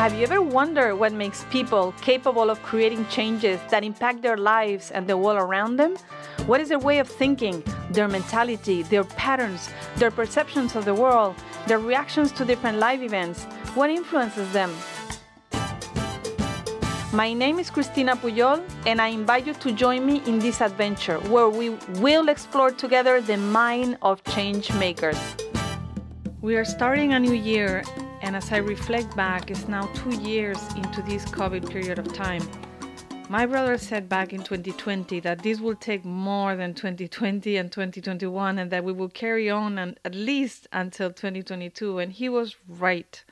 Have you ever wondered what makes people capable of creating changes that impact their lives and the world around them? What is their way of thinking, their mentality, their patterns, their perceptions of the world, their reactions to different life events? What influences them? My name is Cristina Puyol, and I invite you to join me in this adventure where we will explore together the mind of change makers. We are starting a new year, and as I reflect back, it's now two years into this COVID period of time. My brother said back in 2020 that this will take more than 2020 and 2021 and that we will carry on and at least until 2022, and he was right.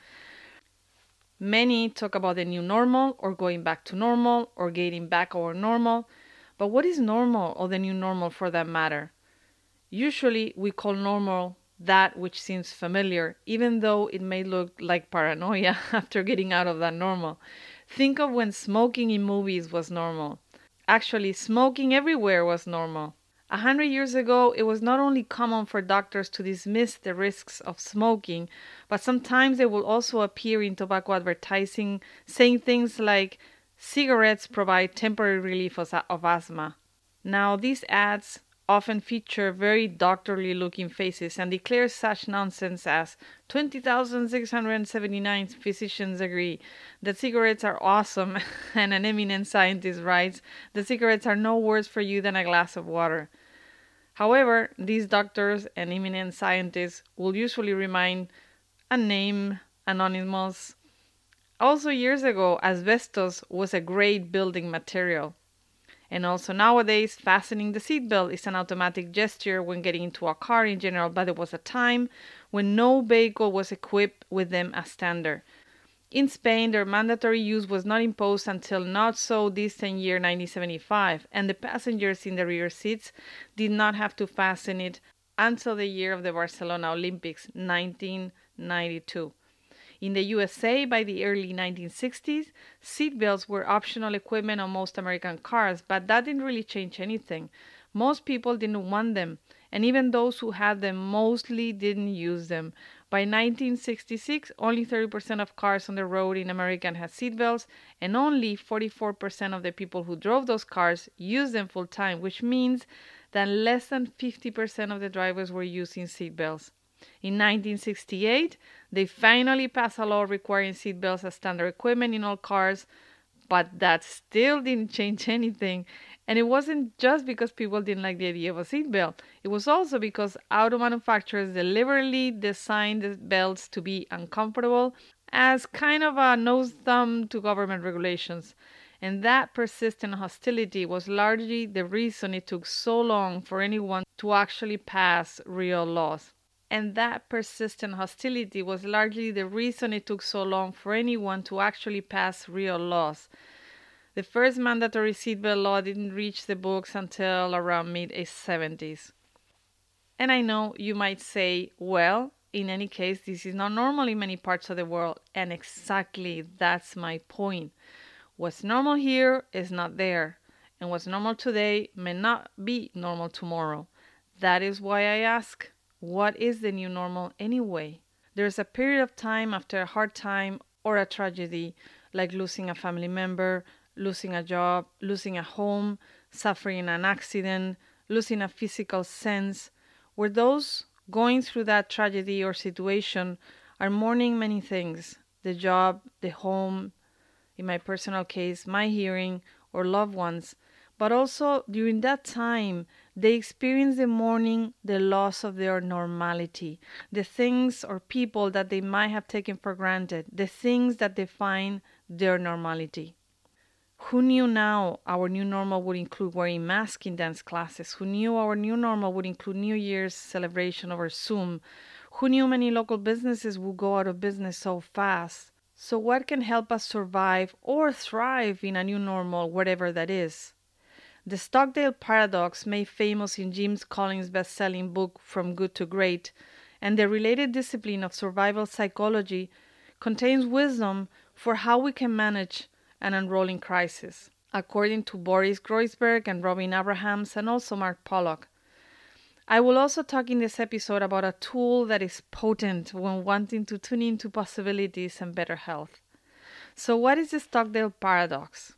Many talk about the new normal or going back to normal or getting back our normal, but what is normal or the new normal for that matter? Usually we call normal that which seems familiar, even though it may look like paranoia after getting out of that normal. Think of when smoking in movies was normal. Actually, smoking everywhere was normal. A hundred years ago, it was not only common for doctors to dismiss the risks of smoking, but sometimes they will also appear in tobacco advertising saying things like, cigarettes provide temporary relief of asthma. Now, these ads often feature very doctorly looking faces and declare such nonsense as 20,679 physicians agree that cigarettes are awesome and an eminent scientist writes that cigarettes are no worse for you than a glass of water. However, these doctors and eminent scientists will usually remind a name, anonymous. Also, years ago, asbestos was a great building material. And also nowadays, fastening the seatbelt is an automatic gesture when getting into a car in general, but there was a time when no vehicle was equipped with them as standard. In Spain, their mandatory use was not imposed until not so distant year 1975, and the passengers in the rear seats did not have to fasten it until the year of the Barcelona Olympics, 1992. In the USA, by the early 1960s, seatbelts were optional equipment on most American cars, but that didn't really change anything. Most people didn't want them, and even those who had them mostly didn't use them. By 1966, only 30% of cars on the road in America had seatbelts, and only 44% of the people who drove those cars used them full time, which means that less than 50% of the drivers were using seatbelts. In 1968, they finally passed a law requiring seatbelts as standard equipment in all cars, but that still didn't change anything. And it wasn't just because people didn't like the idea of a seatbelt. It was also because auto manufacturers deliberately designed the belts to be uncomfortable as kind of a nose thumb to government regulations. And that persistent hostility was largely the reason it took so long for anyone to actually pass real laws and that persistent hostility was largely the reason it took so long for anyone to actually pass real laws. The first mandatory seatbelt law didn't reach the books until around mid 70s. And I know you might say, well, in any case, this is not normal in many parts of the world, and exactly that's my point. What's normal here is not there, and what's normal today may not be normal tomorrow. That is why I ask what is the new normal anyway? There's a period of time after a hard time or a tragedy, like losing a family member, losing a job, losing a home, suffering an accident, losing a physical sense, where those going through that tragedy or situation are mourning many things the job, the home, in my personal case, my hearing, or loved ones. But also during that time, they experience the mourning the loss of their normality, the things or people that they might have taken for granted, the things that define their normality. Who knew now our new normal would include wearing masks in dance classes? Who knew our new normal would include New Year's celebration over Zoom? Who knew many local businesses would go out of business so fast? So, what can help us survive or thrive in a new normal, whatever that is? The Stockdale paradox, made famous in Jim Collins' best selling book From Good to Great, and the related discipline of survival psychology, contains wisdom for how we can manage an unrolling crisis, according to Boris Groysberg and Robin Abrahams, and also Mark Pollock. I will also talk in this episode about a tool that is potent when wanting to tune into possibilities and better health. So, what is the Stockdale paradox?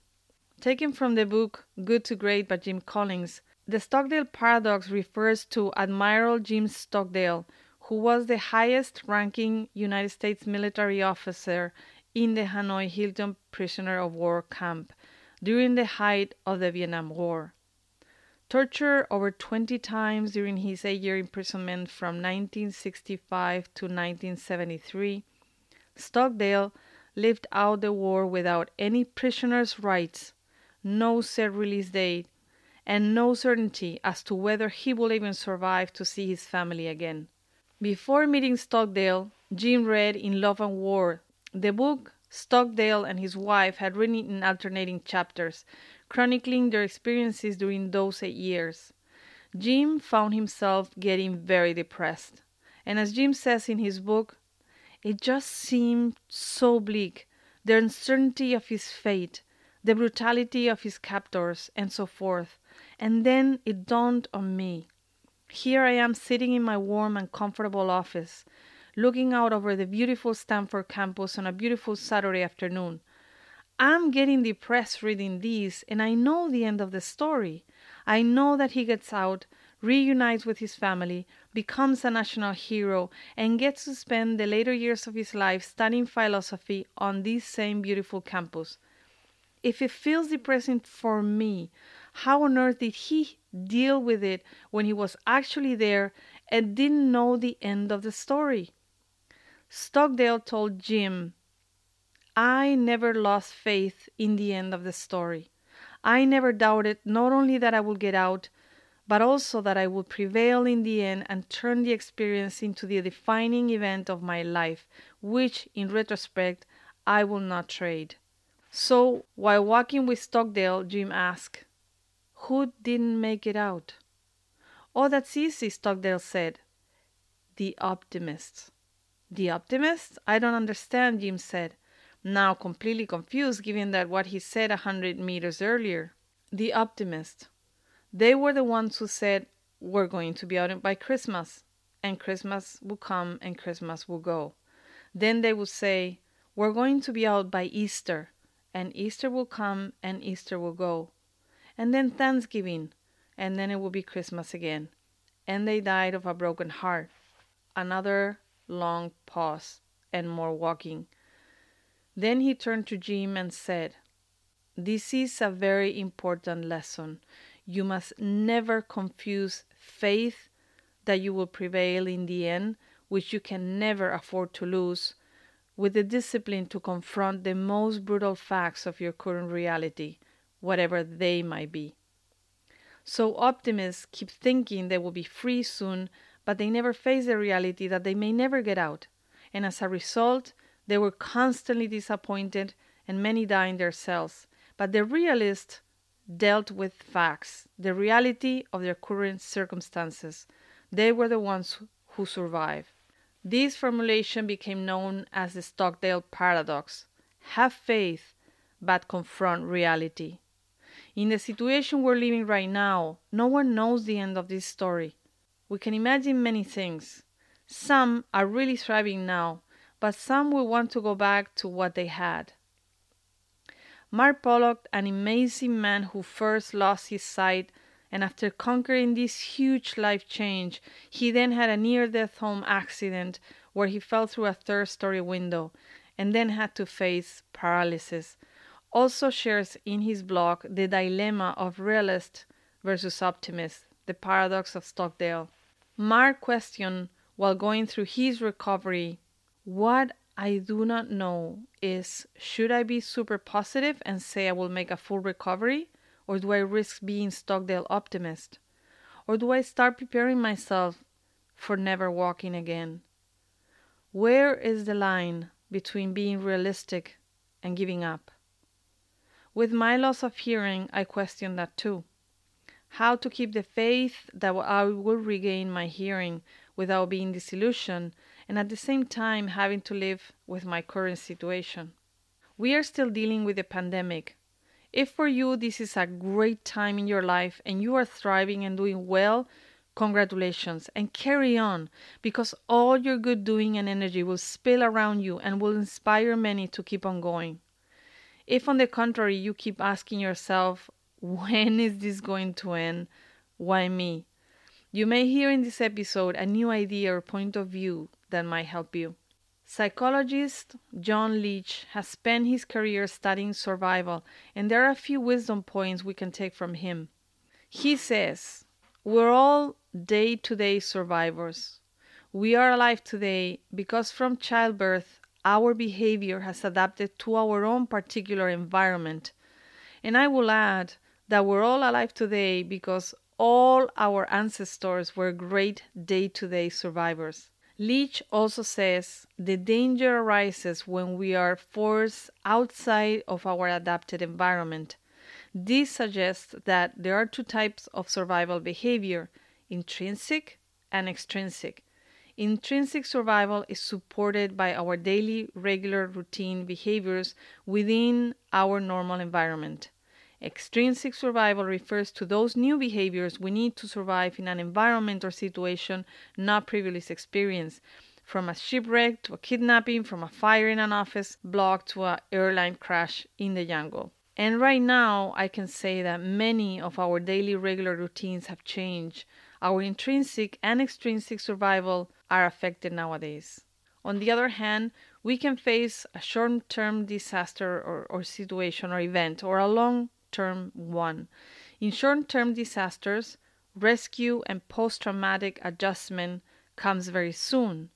Taken from the book Good to Great by Jim Collins, the Stockdale paradox refers to Admiral Jim Stockdale, who was the highest ranking United States military officer in the Hanoi Hilton prisoner of war camp during the height of the Vietnam War. Tortured over 20 times during his eight year imprisonment from 1965 to 1973, Stockdale lived out the war without any prisoner's rights, no set release date, and no certainty as to whether he will even survive to see his family again. Before meeting Stockdale, Jim read In Love and War, the book Stockdale and his wife had written in alternating chapters, chronicling their experiences during those eight years. Jim found himself getting very depressed, and as Jim says in his book, it just seemed so bleak the uncertainty of his fate, the brutality of his captors, and so forth. And then it dawned on me. Here I am sitting in my warm and comfortable office, looking out over the beautiful Stanford campus on a beautiful Saturday afternoon. I'm getting depressed reading these, and I know the end of the story. I know that he gets out, reunites with his family, becomes a national hero, and gets to spend the later years of his life studying philosophy on this same beautiful campus. If it feels depressing for me, how on earth did he deal with it when he was actually there and didn't know the end of the story? Stockdale told Jim, I never lost faith in the end of the story. I never doubted not only that I would get out, but also that I would prevail in the end and turn the experience into the defining event of my life, which, in retrospect, I will not trade. So, while walking with Stockdale, Jim asked, Who didn't make it out? Oh, that's easy, Stockdale said. The optimists. The optimists? I don't understand, Jim said, now completely confused given that what he said a hundred meters earlier. The optimists. They were the ones who said, We're going to be out by Christmas, and Christmas will come and Christmas will go. Then they would say, We're going to be out by Easter, and Easter will come and Easter will go. And then Thanksgiving, and then it will be Christmas again. And they died of a broken heart. Another long pause and more walking. Then he turned to Jim and said, This is a very important lesson. You must never confuse faith that you will prevail in the end, which you can never afford to lose, with the discipline to confront the most brutal facts of your current reality, whatever they might be. So optimists keep thinking they will be free soon, but they never face the reality that they may never get out, and as a result, they were constantly disappointed and many die in their cells. But the realists dealt with facts, the reality of their current circumstances. They were the ones who survived. This formulation became known as the Stockdale paradox. Have faith, but confront reality. In the situation we're living right now, no one knows the end of this story. We can imagine many things. Some are really thriving now, but some will want to go back to what they had. Mark Pollock, an amazing man who first lost his sight, and after conquering this huge life change, he then had a near death home accident where he fell through a third story window and then had to face paralysis. Also shares in his blog the dilemma of realist versus optimist, the paradox of Stockdale. Mark questioned while going through his recovery what I do not know is should I be super positive and say I will make a full recovery, or do I risk being Stockdale optimist? Or do I start preparing myself for never walking again? Where is the line between being realistic and giving up? With my loss of hearing, I question that too. How to keep the faith that I will regain my hearing without being disillusioned and at the same time having to live with my current situation. We are still dealing with the pandemic. If for you this is a great time in your life and you are thriving and doing well, congratulations and carry on because all your good doing and energy will spill around you and will inspire many to keep on going. If, on the contrary, you keep asking yourself, when is this going to end? Why me? You may hear in this episode a new idea or point of view that might help you. Psychologist John Leach has spent his career studying survival, and there are a few wisdom points we can take from him. He says, We're all day to day survivors. We are alive today because from childbirth our behavior has adapted to our own particular environment. And I will add that we're all alive today because all our ancestors were great day to day survivors. Leach also says the danger arises when we are forced outside of our adapted environment. This suggests that there are two types of survival behavior intrinsic and extrinsic. Intrinsic survival is supported by our daily, regular, routine behaviors within our normal environment. Extrinsic survival refers to those new behaviors we need to survive in an environment or situation not previously experienced, from a shipwreck to a kidnapping, from a fire in an office block to an airline crash in the jungle. And right now, I can say that many of our daily regular routines have changed. Our intrinsic and extrinsic survival are affected nowadays. On the other hand, we can face a short term disaster or, or situation or event or a long term one. In short term disasters, rescue and post traumatic adjustment comes very soon.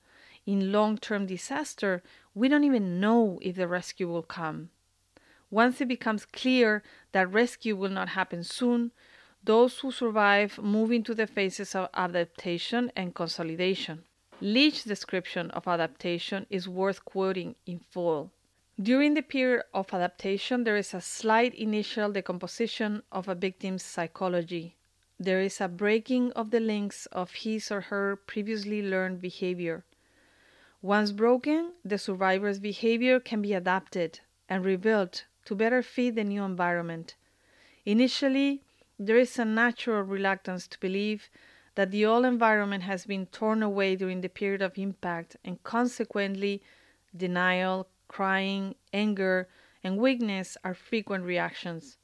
In long term disaster, we don't even know if the rescue will come. Once it becomes clear that rescue will not happen soon, those who survive move into the phases of adaptation and consolidation. Leach's description of adaptation is worth quoting in full. During the period of adaptation, there is a slight initial decomposition of a victim's psychology. There is a breaking of the links of his or her previously learned behavior. Once broken, the survivor's behavior can be adapted and rebuilt to better fit the new environment. Initially, there is a natural reluctance to believe that the old environment has been torn away during the period of impact, and consequently, denial, crying, anger, and weakness are frequent reactions.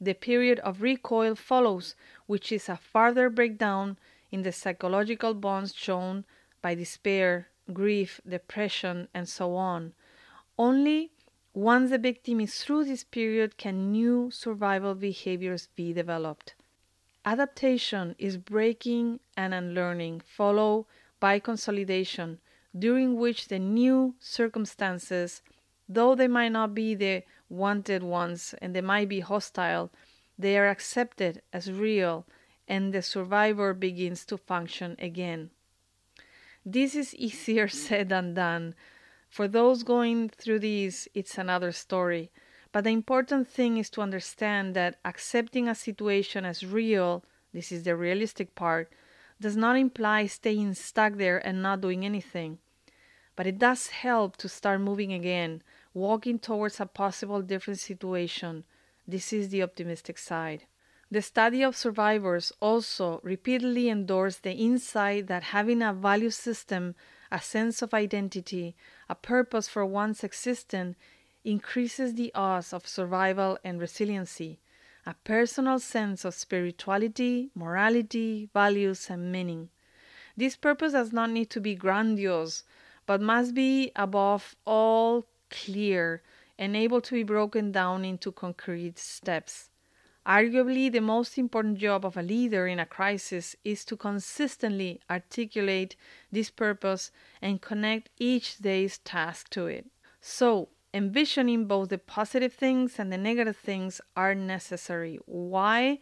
The period of recoil follows, which is a further breakdown in the psychological bonds shown by despair, grief, depression, and so on. Only once the victim is through this period can new survival behaviors be developed. Adaptation is breaking and unlearning, followed by consolidation, during which the new circumstances, though they might not be the wanted ones and they might be hostile, they are accepted as real and the survivor begins to function again. This is easier said than done. For those going through this, it's another story. But the important thing is to understand that accepting a situation as real, this is the realistic part, does not imply staying stuck there and not doing anything. But it does help to start moving again, walking towards a possible different situation. This is the optimistic side. The study of survivors also repeatedly endorsed the insight that having a value system, a sense of identity, a purpose for one's existence increases the odds of survival and resiliency a personal sense of spirituality, morality, values, and meaning. This purpose does not need to be grandiose, but must be above all clear and able to be broken down into concrete steps. Arguably, the most important job of a leader in a crisis is to consistently articulate this purpose and connect each day's task to it. So, envisioning both the positive things and the negative things are necessary. Why?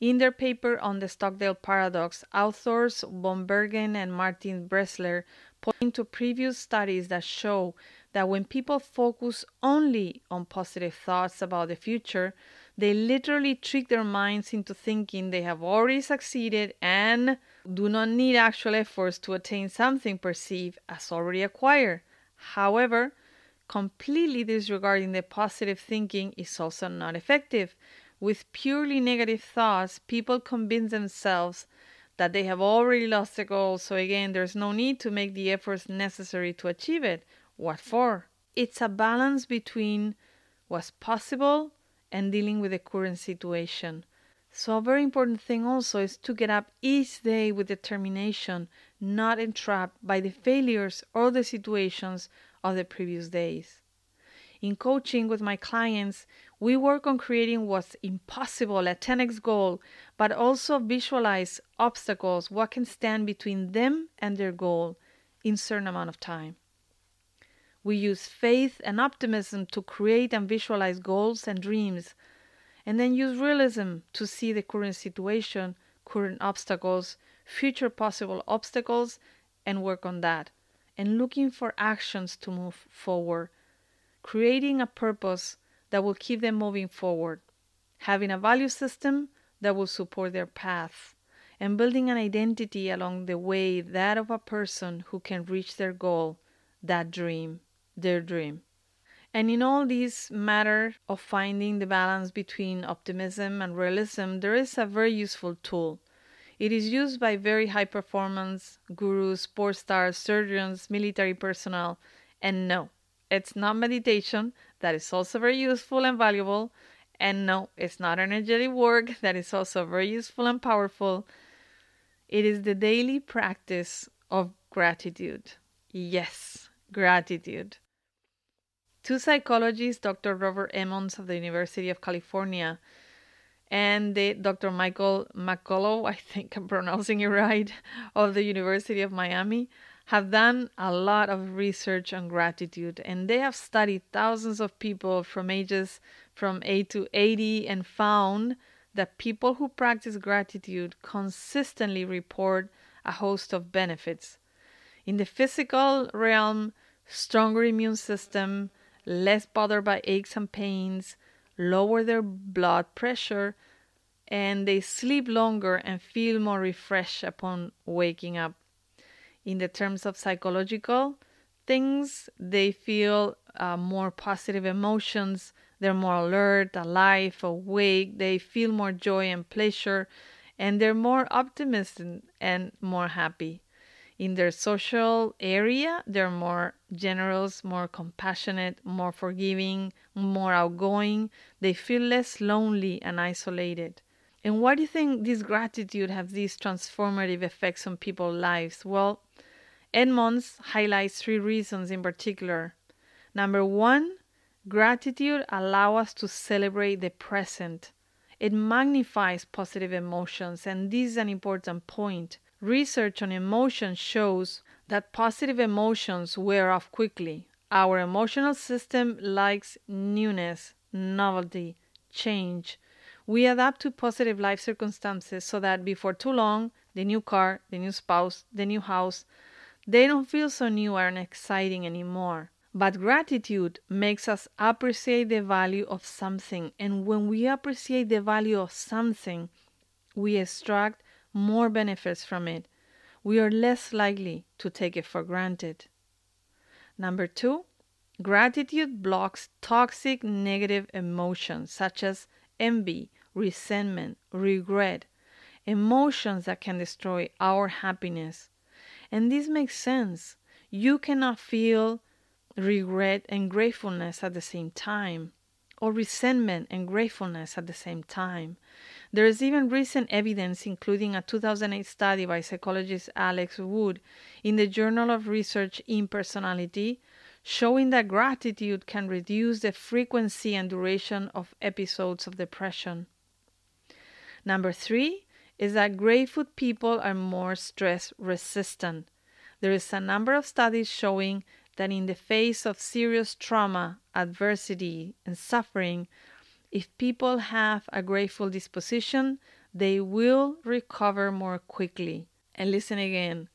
In their paper on the Stockdale paradox, authors von Bergen and Martin Bressler point to previous studies that show that when people focus only on positive thoughts about the future, they literally trick their minds into thinking they have already succeeded and do not need actual efforts to attain something perceived as already acquired. However, completely disregarding the positive thinking is also not effective. With purely negative thoughts, people convince themselves that they have already lost the goal, so again, there's no need to make the efforts necessary to achieve it. What for? It's a balance between what's possible, and dealing with the current situation. So, a very important thing also is to get up each day with determination, not entrapped by the failures or the situations of the previous days. In coaching with my clients, we work on creating what's impossible, a 10x goal, but also visualize obstacles, what can stand between them and their goal in certain amount of time. We use faith and optimism to create and visualize goals and dreams and then use realism to see the current situation, current obstacles, future possible obstacles, and work on that. And looking for actions to move forward, creating a purpose that will keep them moving forward, having a value system that will support their path, and building an identity along the way that of a person who can reach their goal, that dream, their dream. And in all this matter of finding the balance between optimism and realism, there is a very useful tool. It is used by very high performance gurus, sports stars, surgeons, military personnel. And no, it's not meditation, that is also very useful and valuable. And no, it's not energetic work, that is also very useful and powerful. It is the daily practice of gratitude. Yes, gratitude. Two psychologists, Dr. Robert Emmons of the University of California and the Dr. Michael McCullough, I think I'm pronouncing it right, of the University of Miami, have done a lot of research on gratitude and they have studied thousands of people from ages from 8 to 80 and found that people who practice gratitude consistently report a host of benefits. In the physical realm, stronger immune system, less bothered by aches and pains, lower their blood pressure, and they sleep longer and feel more refreshed upon waking up. In the terms of psychological things, they feel uh, more positive emotions, they're more alert, alive, awake, they feel more joy and pleasure, and they're more optimistic and more happy in their social area, they're more generous, more compassionate, more forgiving, more outgoing. They feel less lonely and isolated. And why do you think this gratitude has these transformative effects on people's lives? Well, Emmons highlights three reasons in particular. Number one, gratitude allows us to celebrate the present. It magnifies positive emotions, and this is an important point. Research on emotions shows that positive emotions wear off quickly. Our emotional system likes newness, novelty, change. We adapt to positive life circumstances so that before too long, the new car, the new spouse, the new house, they don't feel so new and exciting anymore. But gratitude makes us appreciate the value of something. And when we appreciate the value of something, we extract more benefits from it, we are less likely to take it for granted. Number two, gratitude blocks toxic negative emotions such as envy, resentment, regret, emotions that can destroy our happiness. And this makes sense. You cannot feel regret and gratefulness at the same time, or resentment and gratefulness at the same time. There is even recent evidence, including a 2008 study by psychologist Alex Wood in the Journal of Research in Personality, showing that gratitude can reduce the frequency and duration of episodes of depression. Number three is that grateful people are more stress resistant. There is a number of studies showing that in the face of serious trauma, adversity, and suffering, if people have a grateful disposition, they will recover more quickly. And listen again,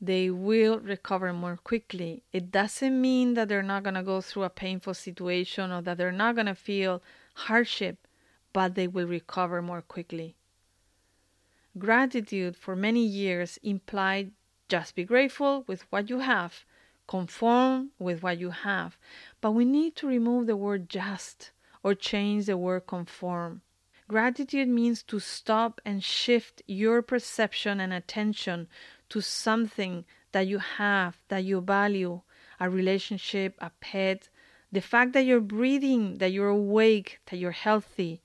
they will recover more quickly. It doesn't mean that they're not going to go through a painful situation or that they're not going to feel hardship, but they will recover more quickly. Gratitude for many years implied just be grateful with what you have, conform with what you have. But we need to remove the word just or change the word conform. Gratitude means to stop and shift your perception and attention to something that you have, that you value, a relationship, a pet, The fact that you're breathing, that you're awake, that you're healthy,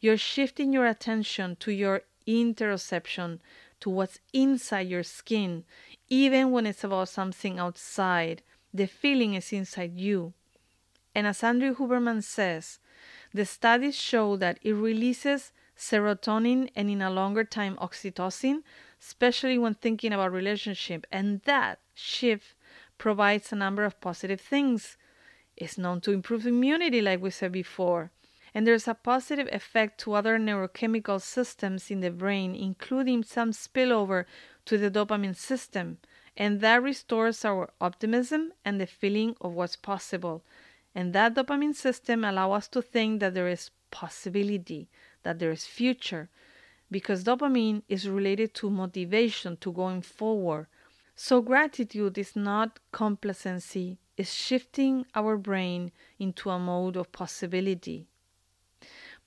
you're shifting your attention to your interoception, to what's inside your skin, even when it's about something outside. The feeling is inside you. And as Andrew Huberman says, the studies show that it releases serotonin and in a longer time oxytocin, especially when thinking about relationship, and that shift provides a number of positive things. It's known to improve immunity, like we said before. And there's a positive effect to other neurochemical systems in the brain, including some spillover to the dopamine system. And that restores our optimism and the feeling of what's possible. And that dopamine system allow us to think that there is possibility, that there is future, because dopamine is related to motivation to going forward. So gratitude is not complacency, it's shifting our brain into a mode of possibility.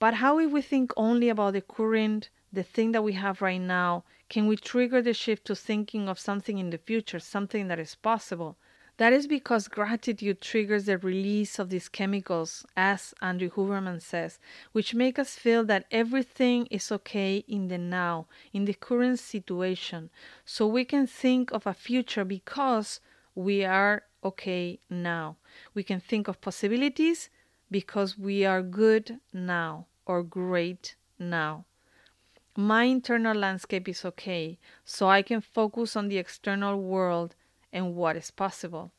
But how if we think only about the current, the thing that we have right now, can we trigger the shift to thinking of something in the future, something that is possible? That is because gratitude triggers the release of these chemicals, as Andrew Huberman says, which make us feel that everything is okay in the now, in the current situation. So we can think of a future because we are okay now. We can think of possibilities because we are good now or great now. My internal landscape is okay, so I can focus on the external world and what is possible.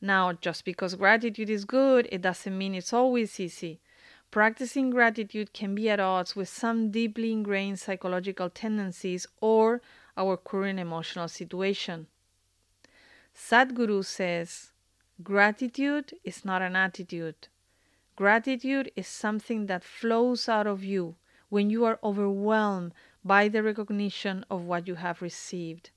Now, just because gratitude is good, it doesn't mean it's always easy. Practicing gratitude can be at odds with some deeply ingrained psychological tendencies or our current emotional situation. Sadhguru says, Gratitude is not an attitude. Gratitude is something that flows out of you when you are overwhelmed by the recognition of what you have received.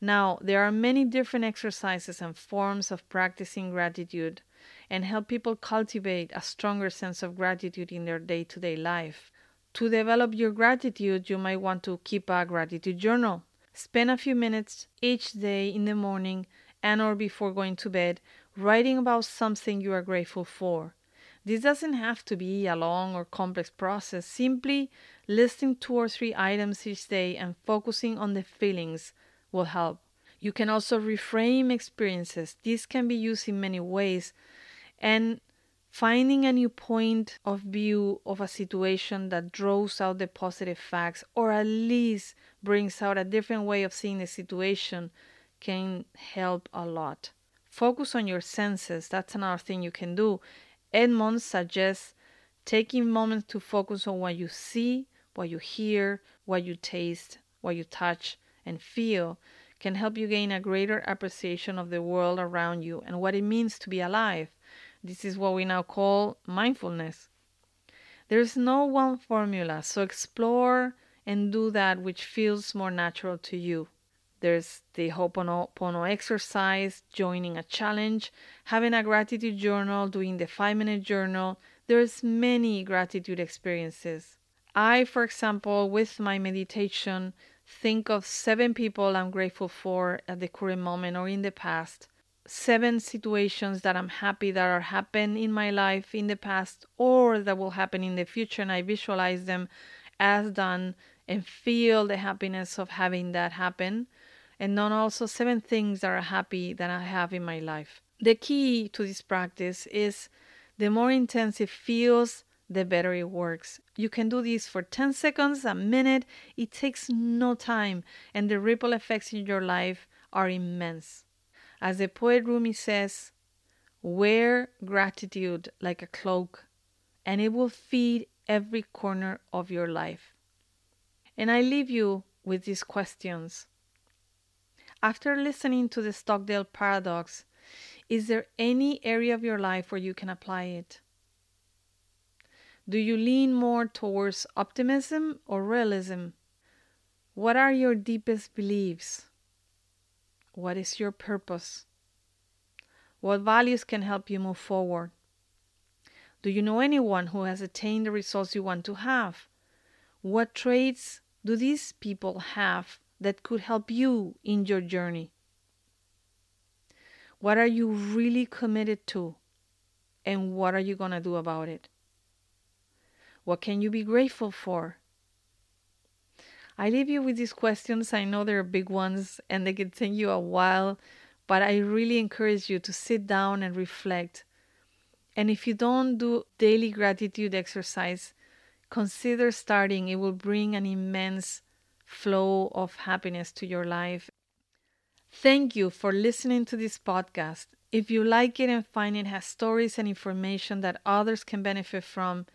Now, there are many different exercises and forms of practicing gratitude and help people cultivate a stronger sense of gratitude in their day to day life. To develop your gratitude, you might want to keep a gratitude journal. Spend a few minutes each day in the morning and or before going to bed writing about something you are grateful for. This doesn't have to be a long or complex process. Simply listing two or three items each day and focusing on the feelings will help. You can also reframe experiences. This can be used in many ways. And finding a new point of view of a situation that draws out the positive facts or at least brings out a different way of seeing the situation can help a lot. Focus on your senses. That's another thing you can do. Emmons suggests taking moments to focus on what you see, what you hear, what you taste, what you touch, and feel can help you gain a greater appreciation of the world around you and what it means to be alive. This is what we now call mindfulness. There is no one formula, so explore and do that which feels more natural to you. There's the Ho'oponopono exercise, joining a challenge, having a gratitude journal, doing the five minute journal. There's many gratitude experiences. I, for example, with my meditation, think of seven people I'm grateful for at the current moment or in the past, seven situations that I'm happy that are happened in my life in the past or that will happen in the future, and I visualize them as done and feel the happiness of having that happen. And then also seven things that are happy that I have in my life. The key to this practice is the more intense it feels, the better it works. You can do this for 10 seconds, a minute. It takes no time, and the ripple effects in your life are immense. As the poet Rumi says, wear gratitude like a cloak, and it will feed every corner of your life. And I leave you with these questions. After listening to the Stockdale paradox, is there any area of your life where you can apply it? Do you lean more towards optimism or realism? What are your deepest beliefs? What is your purpose? What values can help you move forward? Do you know anyone who has attained the results you want to have? What traits do these people have that could help you in your journey? What are you really committed to? And what are you going to do about it? What can you be grateful for? I leave you with these questions. I know they're big ones and they can take you a while, but I really encourage you to sit down and reflect. And if you don't do daily gratitude exercise, consider starting. It will bring an immense flow of happiness to your life. Thank you for listening to this podcast. If you like it and find it has stories and information that others can benefit from,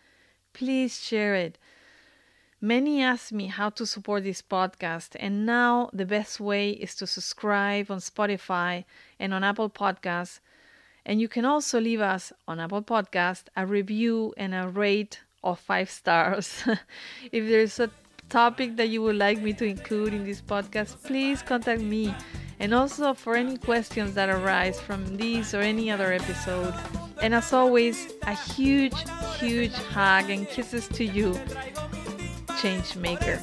please share it. Many ask me how to support this podcast, and now the best way is to subscribe on Spotify and on Apple Podcasts. And you can also leave us on Apple Podcast a review and a rate of five stars. if there's a topic that you would like me to include in this podcast, please contact me. And also for any questions that arise from this or any other episode. And as always, a huge, huge hug and kisses to you, change maker.